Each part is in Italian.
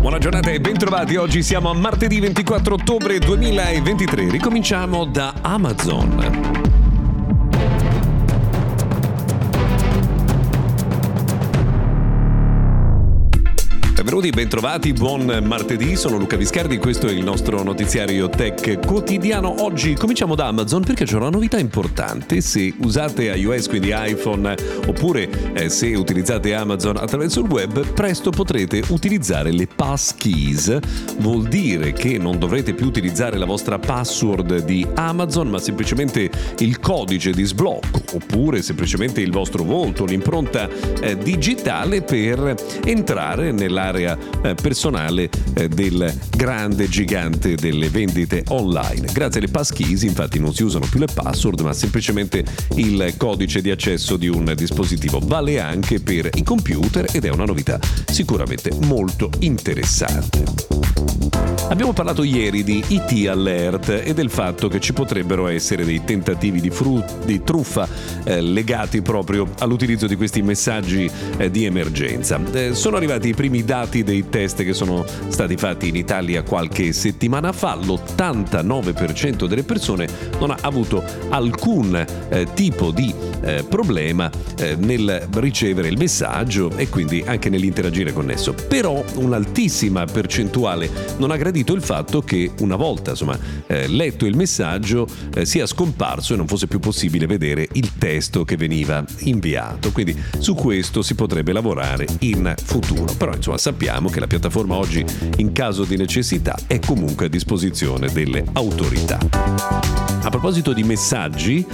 Buona giornata e bentrovati. Oggi siamo a martedì 24 ottobre 2023. Ricominciamo da Amazon. Benvenuti, bentrovati, buon martedì, sono Luca Viscardi, questo è il nostro notiziario tech quotidiano. Oggi cominciamo da Amazon perché c'è una novità importante. Se usate iOS, quindi iPhone, oppure eh, se utilizzate Amazon attraverso il web, presto potrete utilizzare le passkeys. Vuol dire che non dovrete più utilizzare la vostra password di Amazon, ma semplicemente il codice di sblocco, oppure semplicemente il vostro volto, l'impronta eh, digitale per entrare nell'area area eh, personale eh, del grande gigante delle vendite online. Grazie alle passkeys infatti non si usano più le password ma semplicemente il codice di accesso di un dispositivo. Vale anche per i computer ed è una novità sicuramente molto interessante. Abbiamo parlato ieri di IT Alert e del fatto che ci potrebbero essere dei tentativi di, fru- di truffa eh, legati proprio all'utilizzo di questi messaggi eh, di emergenza. Eh, sono arrivati i primi dati dei test che sono stati fatti in Italia qualche settimana fa. L'89% delle persone non ha avuto alcun eh, tipo di eh, problema eh, nel ricevere il messaggio e quindi anche nell'interagire con esso. Però un'altissima percentuale non ha gradito il fatto che una volta insomma, eh, letto il messaggio eh, sia scomparso e non fosse più possibile vedere il testo che veniva inviato. Quindi su questo si potrebbe lavorare in futuro. Però insomma sappiamo che la piattaforma oggi in caso di necessità è comunque a disposizione delle autorità. A proposito di messaggi,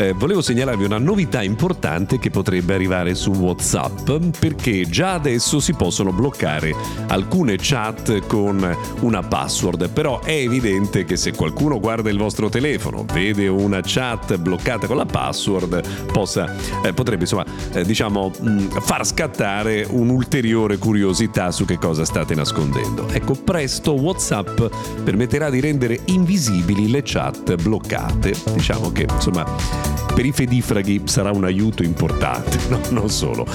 eh, volevo segnalarvi una novità importante che potrebbe arrivare su WhatsApp perché già adesso si possono bloccare alcune chat con una password, però è evidente che se qualcuno guarda il vostro telefono, vede una chat bloccata con la password, possa, eh, potrebbe insomma, eh, diciamo, mh, mm, far scattare un'ulteriore curiosità su che cosa state nascondendo. Ecco, presto WhatsApp permetterà di rendere invisibili le chat bloccate. Diciamo che insomma per i fedifraghi sarà un aiuto importante, no, non solo.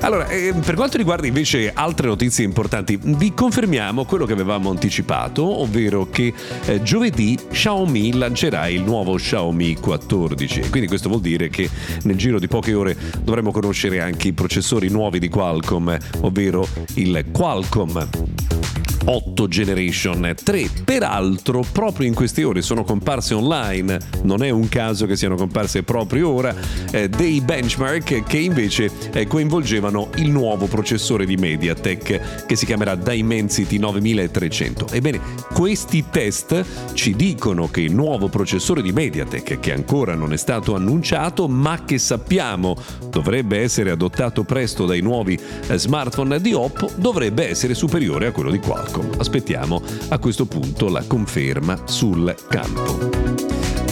Allora, eh, per quanto riguarda invece altre notizie importanti, vi confermiamo quello che avevamo anticipato, ovvero che eh, giovedì Xiaomi lancerà il nuovo Xiaomi 14. Quindi questo vuol dire che nel giro di poche ore dovremo conoscere anche i processori nuovi di Qualcomm, ovvero il Qualcomm 8 Generation 3. Peraltro, proprio in queste ore sono comparse online, non è un caso che siano comparse proprio ora, eh, dei benchmark che invece eh, coinvolgevano il nuovo processore di MediaTek che si chiamerà Dimensity 9300. Ebbene, questi test ci dicono che il nuovo processore di MediaTek, che ancora non è stato annunciato, ma che sappiamo dovrebbe essere adottato presto dai nuovi eh, smartphone di Oppo, dovrebbe essere superiore a quello di Qualcomm. Capcom. Aspettiamo a questo punto la conferma sul campo.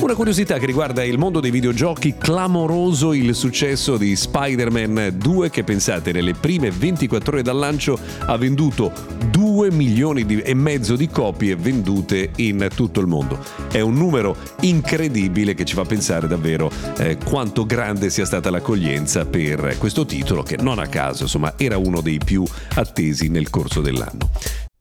Una curiosità che riguarda il mondo dei videogiochi, clamoroso il successo di Spider-Man 2 che pensate nelle prime 24 ore dal lancio ha venduto 2 milioni di, e mezzo di copie vendute in tutto il mondo. È un numero incredibile che ci fa pensare davvero eh, quanto grande sia stata l'accoglienza per questo titolo che non a caso insomma era uno dei più attesi nel corso dell'anno.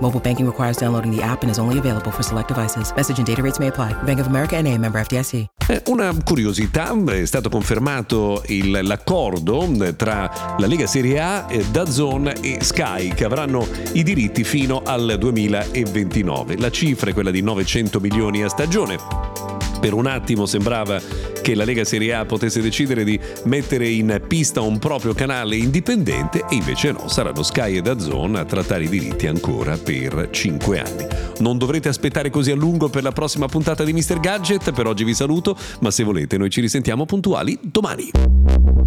Mobile banking requires downloading the app and is only available for select devices. Message and data rates may apply. Bank of America and a member FDIC. Eh, una curiosità, è stato confermato il, l'accordo tra la Lega Serie A, Dazon e Sky che avranno i diritti fino al 2029. La cifra è quella di 900 milioni a stagione Per un attimo sembrava che la Lega Serie A potesse decidere di mettere in pista un proprio canale indipendente e invece no, saranno Sky e Dazon a trattare i diritti ancora per 5 anni. Non dovrete aspettare così a lungo per la prossima puntata di Mr. Gadget, per oggi vi saluto, ma se volete noi ci risentiamo puntuali domani.